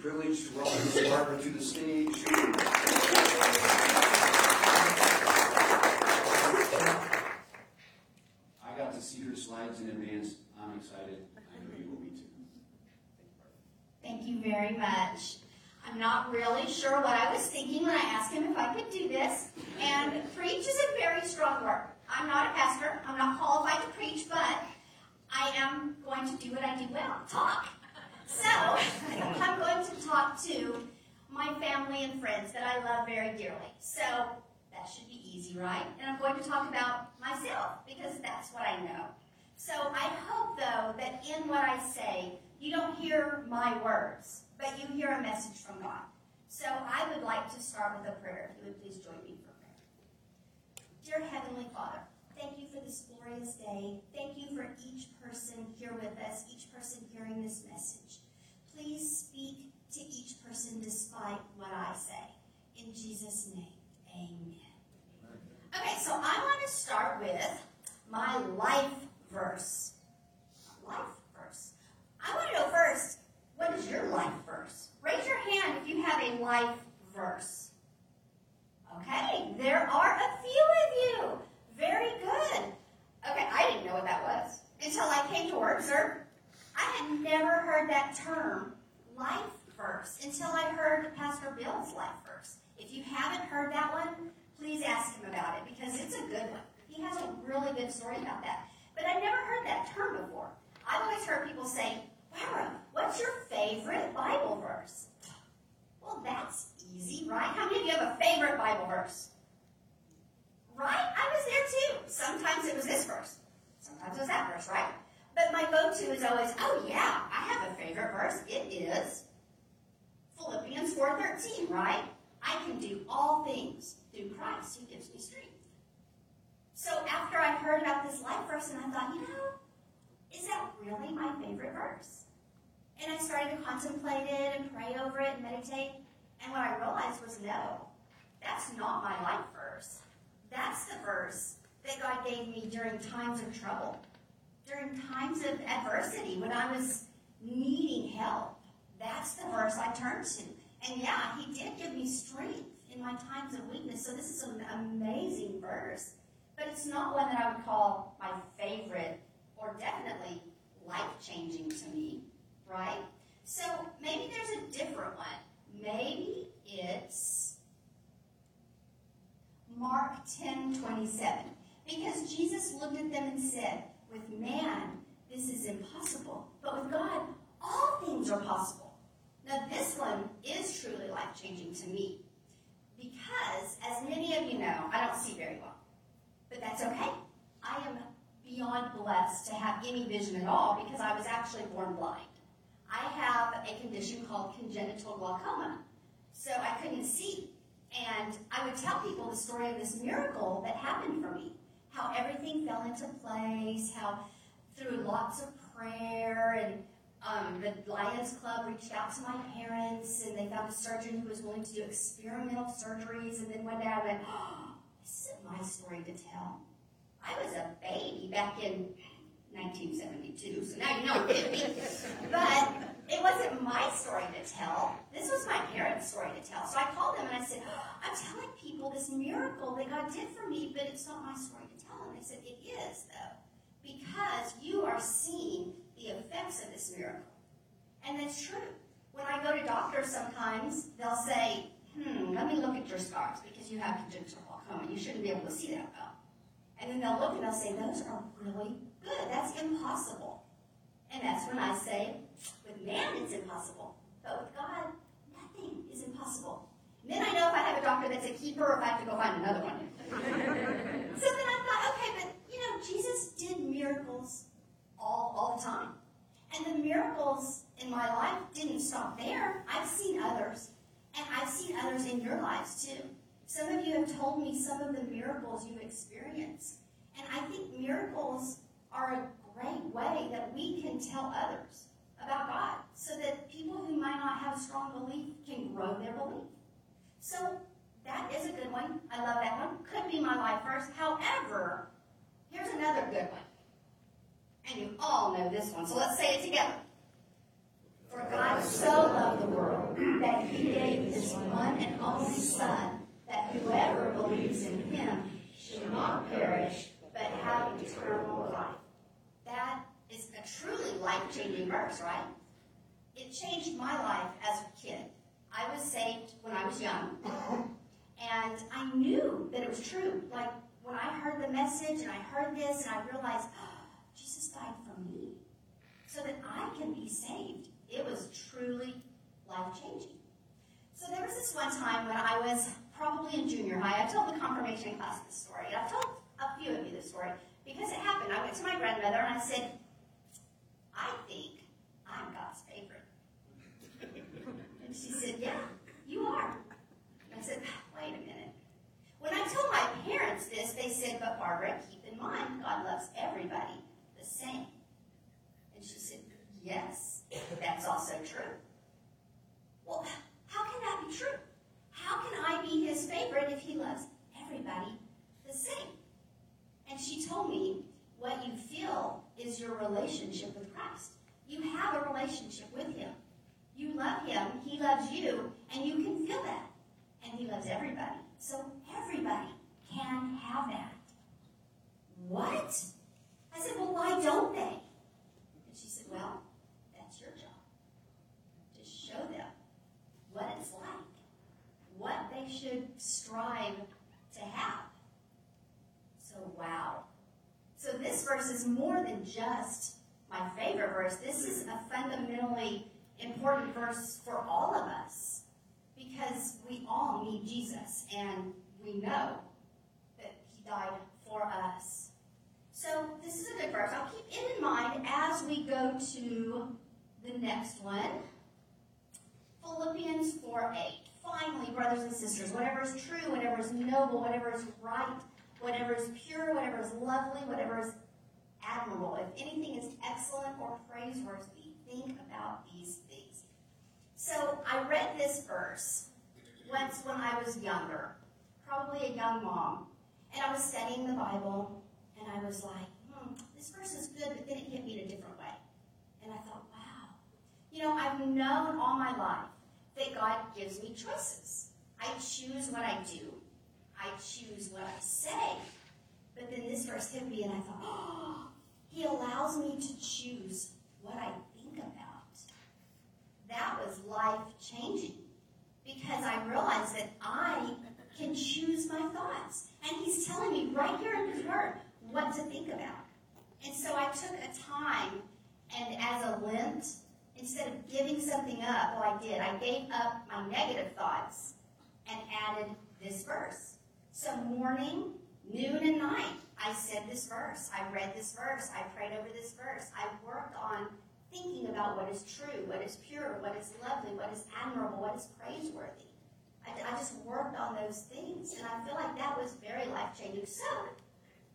privilege to welcome Ms. Barbara to the stage. I got to see her slides in advance. I'm excited. I know you will be too. Thank you very much. I'm not really sure what I was thinking when I asked him if I could do this. And preach is a very strong word. I'm not a pastor. I'm not qualified to preach, but I am going to do what I do well, talk. So, I'm going to talk to my family and friends that I love very dearly. So, that should be easy, right? And I'm going to talk about myself because that's what I know. So I hope, though, that in what I say, you don't hear my words, but you hear a message from God. So I would like to start with a prayer. If you would please join me for prayer. Dear Heavenly Father, thank you for this glorious day. Thank you for each person here with us, each person hearing this message. Please speak to each person despite what I say. In Jesus' name, amen. Okay, so I want to start with my life verse. Life verse. I want to know first, what is your life verse? Raise your hand if you have a life verse. Okay, there are a few of you. Very good. Okay, I didn't know what that was until I came to work, sir. I had never heard that term, life verse, until I heard Pastor Bill's life verse. If you haven't heard that one, please ask him about it because it's a good one. He has a really good story about that. But I'd never heard that term before. I've always heard people say, Lara, what's your favorite Bible verse? Well, that's easy, right? How many of you have a favorite Bible verse? Right? I was there too. Sometimes it was this verse. Sometimes it was that verse, right? But my go-to is always, oh yeah, I have a favorite verse. It is Philippians 4.13, right? I can do all things through Christ who gives me strength. So after I heard about this life verse, and I thought, you know, is that really my favorite verse? And I started to contemplate it and pray over it and meditate. And what I realized was, no, that's not my life verse. That's the verse that God gave me during times of trouble, during times of adversity, when I was needing help. That's the verse I turned to. And yeah, He did give me strength in my times of weakness. So this is an amazing verse. But it's not one that I would call my favorite or definitely life changing to me, right? So maybe there's a different one. Maybe it's Mark 10 27. Because Jesus looked at them and said, With man, this is impossible, but with God, all things are possible. Now, this one is truly life changing to me. Because, as many of you know, I don't see very well. But that's okay. I am beyond blessed to have any vision at all because I was actually born blind. I have a condition called congenital glaucoma. So I couldn't see. And I would tell people the story of this miracle that happened for me. Everything fell into place, how through lots of prayer and um, the Lions Club reached out to my parents and they found a surgeon who was willing to do experimental surgeries. And then one day I went, oh, this isn't my story to tell. I was a baby back in 1972, so now you know I'm 50. but it wasn't my story to tell. This was my parents' story to tell. So I called them and I said, oh, I'm telling people this miracle that God did for me, but it's not my story to tell. They said, it is, though, because you are seeing the effects of this miracle. And that's true. When I go to doctors sometimes, they'll say, hmm, let me look at your scars because you have congenital glaucoma. You shouldn't be able to see that well. And then they'll look and they'll say, those are really good. That's impossible. And that's when I say, with man it's impossible. But with God, nothing is impossible. Then I know if I have a doctor that's a keeper or if I have to go find another one. so then I thought, okay, but you know, Jesus did miracles all, all the time. And the miracles in my life didn't stop there. I've seen others. And I've seen others in your lives too. Some of you have told me some of the miracles you've experienced. And I think miracles are a great way that we can tell others about God so that people who might not have strong belief can grow their belief. So that is a good one. I love that one. Could be my life verse. However, here's another good one. And you all know this one, so let's say it together. For God so loved the world that he gave his one and only Son, that whoever believes in him should not perish, but have eternal life. That is a truly life-changing verse, right? It changed my life as a kid. I was saved when I was young, and I knew that it was true. Like when I heard the message and I heard this, and I realized, oh, Jesus died for me so that I can be saved. It was truly life-changing. So there was this one time when I was probably in junior high. I've told the confirmation class this story. And I've told a few of you this story because it happened. I went to my grandmother and I said, I think I'm God's favorite. And she said, Yeah, you are. And I said, Wait a minute. When I told my parents this, they said, But Barbara, keep in mind, God loves everybody the same. And she said, Yes, that's also true. Well, how can that be true? How can I be his favorite if he loves everybody the same? And she told me, what you feel is your relationship with Christ. You have a relationship with him. You love him, he loves you, and you can feel that. And he loves everybody. So everybody can have that. What? I said, well, why don't they? And she said, well, that's your job. To show them what it's like, what they should strive to have. So, wow. So, this verse is more than just my favorite verse. This is a fundamentally important verse for all of us because we all need Jesus and we know that He died for us. So, this is a good verse. I'll keep it in mind as we go to the next one. Philippians 4 8. Finally, brothers and sisters, whatever is true, whatever is noble, whatever is right, whatever is pure, whatever is lovely, whatever is admirable, if anything is excellent or praiseworthy, think about these. So I read this verse once when I was younger, probably a young mom, and I was studying the Bible, and I was like, hmm, this verse is good, but then it hit me in a different way. And I thought, wow. You know, I've known all my life that God gives me choices. I choose what I do. I choose what I say. But then this verse hit me and I thought, oh, he allows me to choose what I. That was life changing because I realized that I can choose my thoughts. And he's telling me right here in his word what to think about. And so I took a time and as a Lent, instead of giving something up, well, I did. I gave up my negative thoughts and added this verse. So morning, noon, and night, I said this verse. I read this verse. I prayed over this verse. I worked on thinking about what is true, what is pure, what is lovely, what is admirable, what is praiseworthy. I, I just worked on those things, and I feel like that was very life changing. So,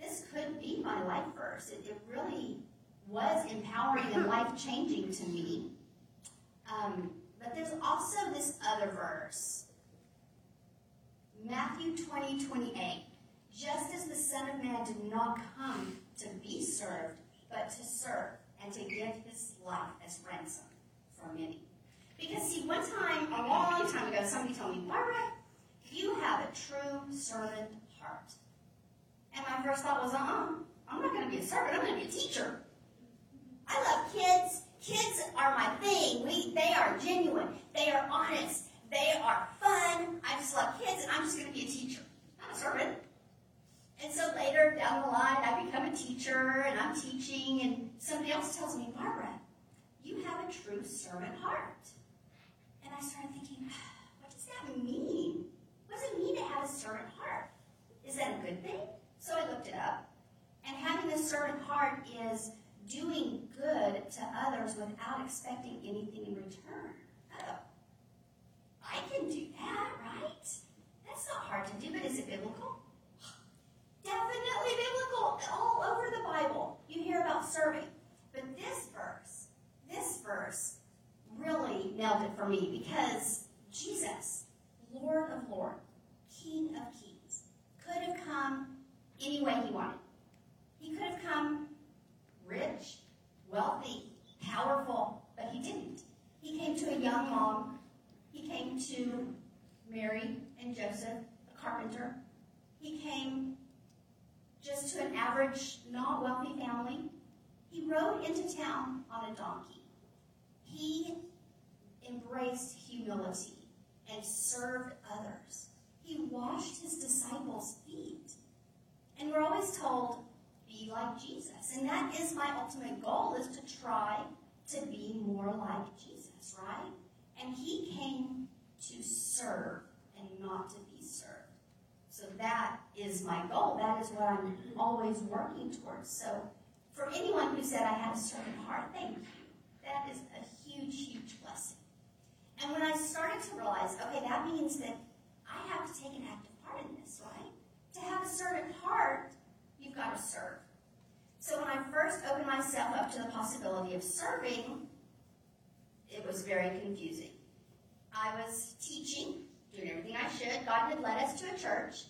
this could be my life verse. It, it really was empowering and life changing to me. Um, but there's also this other verse Matthew 20, 28. Just as the Son of Man did not come to be served, but to serve and to give his life as ransom for many. Because, see, one time, a long time ago, somebody told me, Barbara, you have a true servant heart. And my first thought was, uh uh-uh, I'm not going to be a servant, I'm going to be a teacher. I love kids. Kids are my thing. We, they are genuine. They are honest. They are fun. I just love kids, and I'm just going to be a teacher. I'm a servant. So later down the line, I become a teacher, and I'm teaching, and somebody else tells me, Barbara, you have a true servant heart. And I started thinking, what does that mean? What does it mean to have a servant heart? Is that a good thing? So I looked it up. And having a servant heart is doing good to others without expecting anything in return. Oh, I can do that, right? That's not hard to do, but is it biblical? Definitely biblical. All over the Bible, you hear about serving. But this verse, this verse really nailed it for me because Jesus, Lord of Lords, King of Kings, could have come any way he wanted. He could have come rich, wealthy, powerful, but he didn't. He came to a young mom. He came to Mary and Joseph, a carpenter. He came just to an average, not wealthy family. He rode into town on a donkey. He embraced humility and served others. He washed his disciples' feet. And we're always told, be like Jesus. And that is my ultimate goal, is to try to be more like Jesus, right? And he came to serve and not to be served. So that is my goal. That is what I'm always working towards. So for anyone who said I had a servant heart, thank you. That is a huge, huge blessing. And when I started to realize, okay, that means that I have to take an active part in this, right? To have a servant heart, you've got to serve. So when I first opened myself up to the possibility of serving, it was very confusing. I was teaching, doing everything I should. God had led us to a church.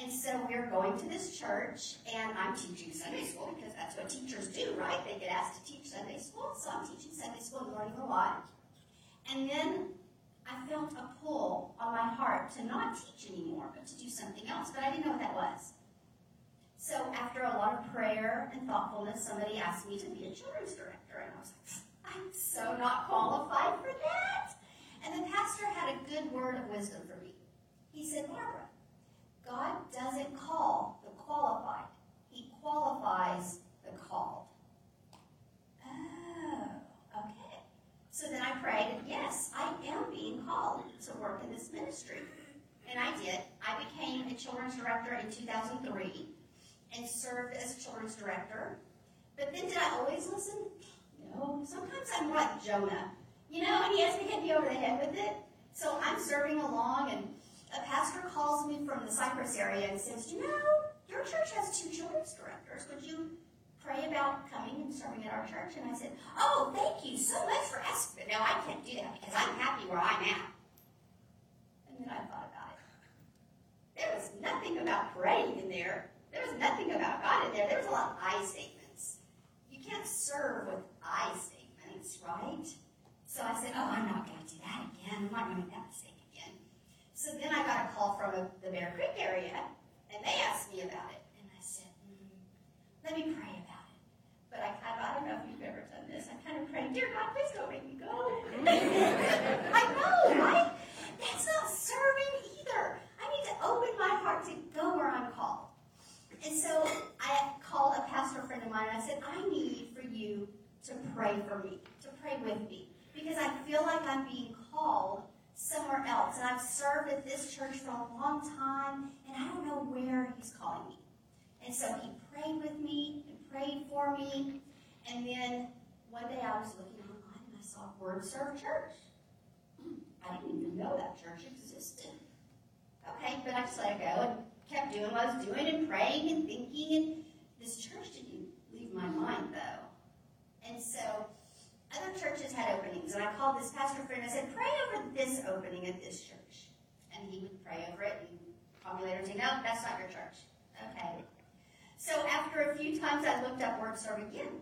And so we're going to this church, and I'm teaching Sunday school because that's what teachers do, right? They get asked to teach Sunday school, so I'm teaching Sunday school and learning a lot. And then I felt a pull on my heart to not teach anymore, but to do something else, but I didn't know what that was. So after a lot of prayer and thoughtfulness, somebody asked me to be a children's director, and I was like, I'm so not qualified for that. And the pastor had a good word of wisdom for me. He said, Barbara, God doesn't call the qualified. He qualifies the called. Oh, okay. So then I prayed, and yes, I am being called to work in this ministry. And I did. I became a children's director in 2003 and served as a children's director. But then did I always listen? No. Sometimes I'm like Jonah. You know, and he has me hit me over the head with it. So I'm serving along, and a pastor calls me from the Cypress area and says, You know, your church has two children's directors. Would you pray about coming and serving at our church? And I said, Oh, thank you so much for asking. But no, I can't do that because I'm happy where I'm at. And then I thought about it. There was nothing about praying in there. There was nothing about God in there. There was a lot of I statements. You can't serve with I statements, right? So I said, Oh, I'm not going to do that again. I'm not going to make that mistake again. So then I got a call from a, the Bear Creek area, and they asked me about it. And I said, mm, Let me pray about it. But I, I, I don't know if you've ever done this. I kind of prayed, Dear God, please don't make me go. I know, right? That's not serving either. I need to open my heart to go where I'm called. And so I called a pastor friend of mine and I said, I need for you to pray for me, to pray with me, because I feel like I'm being called somewhere else. And I've served at this church for a long time, and I don't know where he's calling me. And so he prayed with me and prayed for me. And then one day I was looking online and I saw WordServe Church. Hmm, I didn't even know that church existed. Okay, but I just let it go and kept doing what I was doing and praying and thinking. And this church didn't leave my mind though. And so other churches had openings, and I called this pastor friend and I said, Pray over this opening at this church. And he would pray over it and me later say, No, that's not your church. Okay. So after a few times, I looked up WordServe again.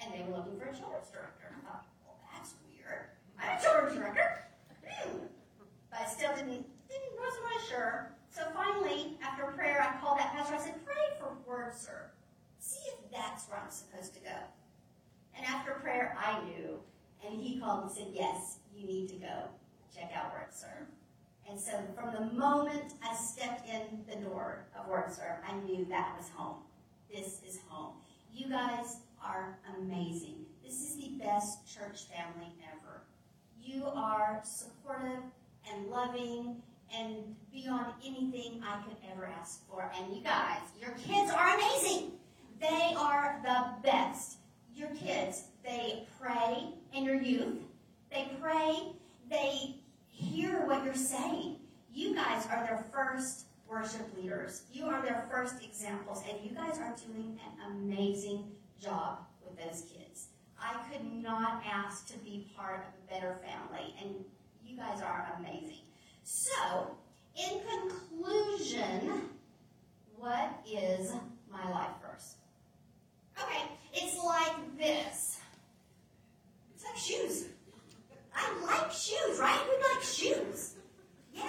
And they were looking for a children's director. And I thought, Well, that's weird. I'm a children's director. Hmm. But I still didn't, didn't wasn't really sure. So finally, after prayer, I called that pastor. I said, Pray for WordServe. See if that's where I'm supposed to go. And after prayer, I knew. And he called and said, Yes, you need to go. Check out WordServe. And so from the moment I stepped in the door of WordServe, I knew that was home. This is home. You guys are amazing. This is the best church family ever. You are supportive and loving and beyond anything I could ever ask for. And you guys, your kids are amazing. They are the best your kids, they pray, and your youth, they pray, they hear what you're saying. You guys are their first worship leaders. You are their first examples, and you guys are doing an amazing job with those kids. I could not ask to be part of a better family, and you guys are amazing. So, in conclusion, what is my life verse? Okay, it's like this. It's shoes. I like shoes, right? We like shoes. Yeah,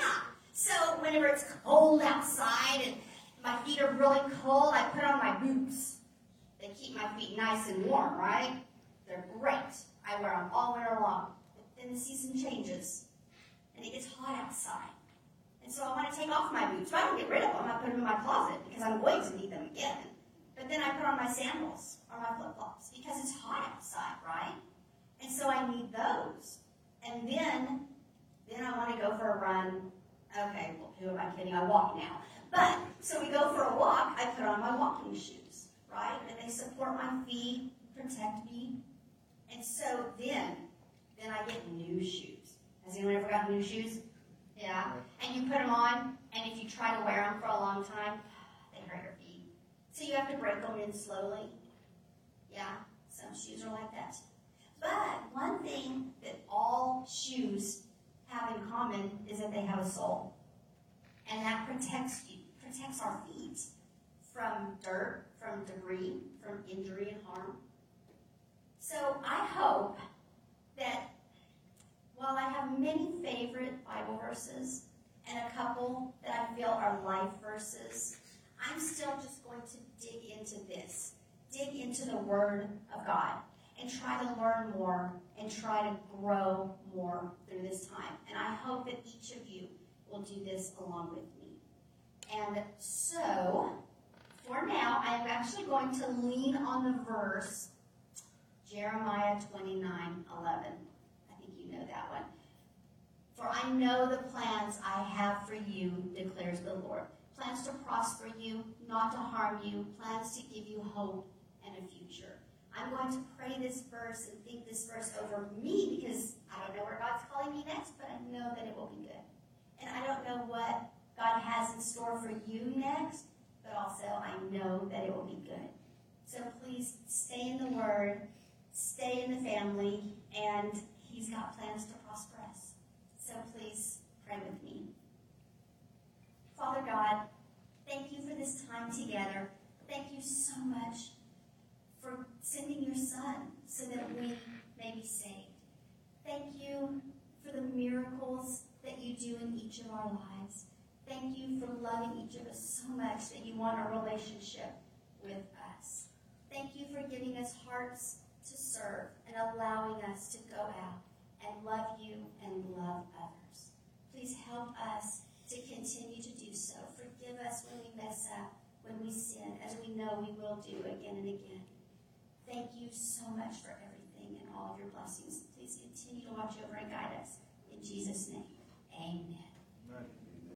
So whenever it's cold outside and my feet are really cold, I put on my boots. They keep my feet nice and warm, right? They're great. I wear them all winter long. But then the season changes and it gets hot outside. And so I want to take off my boots. But I don't get rid of them. I put them in my closet because I'm going to need them again. But then I put on my sandals or my flip flops because it's hot outside, right? And so I need those. And then, then I want to go for a run. Okay, well, who am I kidding? I walk now. But so we go for a walk. I put on my walking shoes, right? And they support my feet, protect me. And so then, then I get new shoes. Has anyone ever got new shoes? Yeah. And you put them on, and if you try to wear them for a long time, they hurt your feet. So you have to break them in slowly. Yeah, some shoes are like that. But one thing that all shoes have in common is that they have a sole. And that protects you, protects our feet from dirt, from debris, from injury and harm. So I hope that while I have many favorite Bible verses and a couple that I feel are life verses, I'm still just going to dig into this, dig into the Word of God, and try to learn more and try to grow more through this time. And I hope that each of you will do this along with me. And so, for now, I'm actually going to lean on the verse Jeremiah 29 11. I think you know that one. For I know the plans I have for you, declares the Lord. Plans to prosper you, not to harm you, plans to give you hope and a future. I'm going to pray this verse and think this verse over me because I don't know where God's calling me next, but I know that it will be good. And I don't know what God has in store for you next, but also I know that it will be good. So please stay in the Word, stay in the family, and He's got plans to prosper us. So please pray with me. Father God, thank you for this time together. Thank you so much for sending your Son so that we may be saved. Thank you for the miracles that you do in each of our lives. Thank you for loving each of us so much that you want a relationship with us. Thank you for giving us hearts to serve and allowing us to go out and love you and love others. Please help us to continue to do so. Forgive us when we mess up, when we sin, as we know we will do again and again. Thank you so much for everything and all of your blessings. Please continue to watch over and guide us. In Jesus' name, amen.